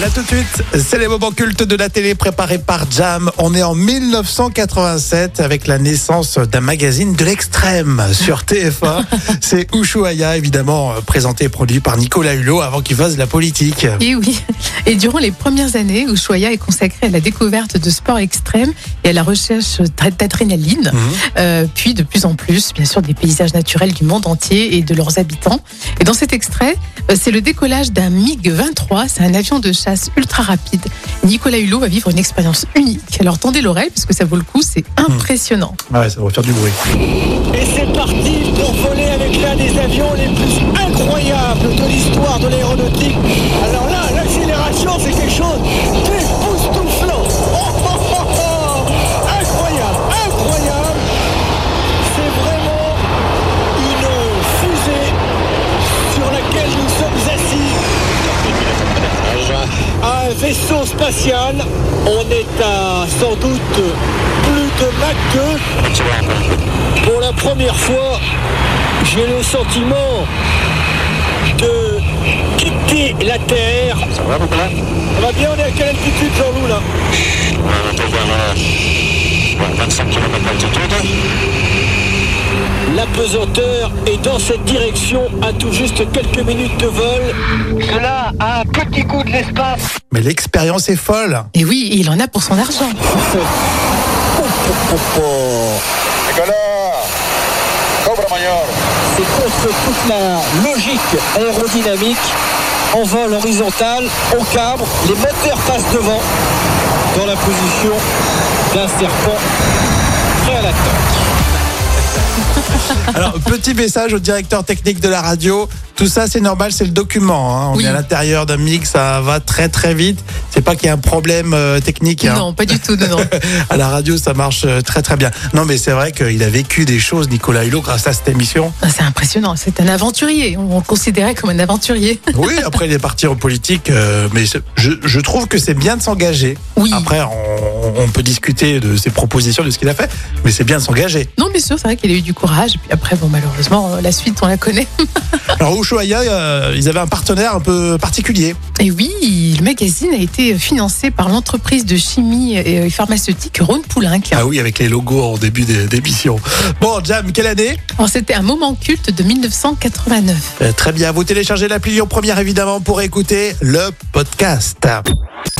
Là tout de suite, c'est les moments cultes de la télé préparés par Jam. On est en 1987 avec la naissance d'un magazine de l'extrême sur TF1. c'est Ushuaïa, évidemment, présenté et produit par Nicolas Hulot avant qu'il fasse de la politique. Et oui. Et durant les premières années, Ushuaïa est consacré à la découverte de sports extrêmes et à la recherche d'adrénaline. Euh, puis de plus en plus, bien sûr, des paysages naturels du monde entier et de leurs habitants. Et dans cet extrait, c'est le décollage d'un MiG-23. C'est un avion de chasse ultra rapide. Nicolas Hulot va vivre une expérience unique. Alors tendez l'oreille parce que ça vaut le coup, c'est impressionnant. Ah ouais, ça va faire du bruit. Et c'est parti pour voler avec l'un des avions les plus vaisseau spatial. On est à sans doute plus de Mach 2. Pour la première fois, j'ai le sentiment de quitter la Terre. Ça va, Ça va bien, on est à quelle altitude, Jean-Loup, là? La pesanteur est dans cette direction à tout juste quelques minutes de vol. Cela a un petit coup de l'espace. Mais l'expérience est folle. Et oui, il en a pour son argent. C'est contre toute la logique aérodynamique. En vol horizontal, on cabre, les moteurs passent devant dans la position d'un serpent prêt à l'attaque. Alors, petit message au directeur technique de la radio. Tout ça, c'est normal, c'est le document. hein. On Oui. est à l'intérieur d'un mix, ça va très très vite. C'est pas qu'il y a un problème euh, technique. hein. Non, pas du tout, non, non. À la radio, ça marche euh, très très bien. Non, mais c'est vrai qu'il a vécu des choses, Nicolas Hulot, grâce à cette émission. Ah, C'est impressionnant, c'est un aventurier. On le considérait comme un aventurier. Oui, après, il est parti en politique, euh, mais je, je trouve que c'est bien de s'engager. Oui. Après, on, on peut discuter de ses propositions, de ce qu'il a fait, mais c'est bien de s'engager. Non, bien sûr, c'est vrai qu'il a eu du courage. Et puis après, bon, malheureusement, euh, la suite, on la connaît. Alors, Ushuaïa, euh, ils avaient un partenaire un peu particulier. Et oui, le magazine a été financé par l'entreprise de chimie et pharmaceutique Rhône Poulenc. Ah oui, avec les logos en début des- d'émission. Bon, Jam, quelle année? C'était un moment culte de 1989. Euh, Très bien, vous téléchargez l'appli Lyon Première évidemment pour écouter le podcast.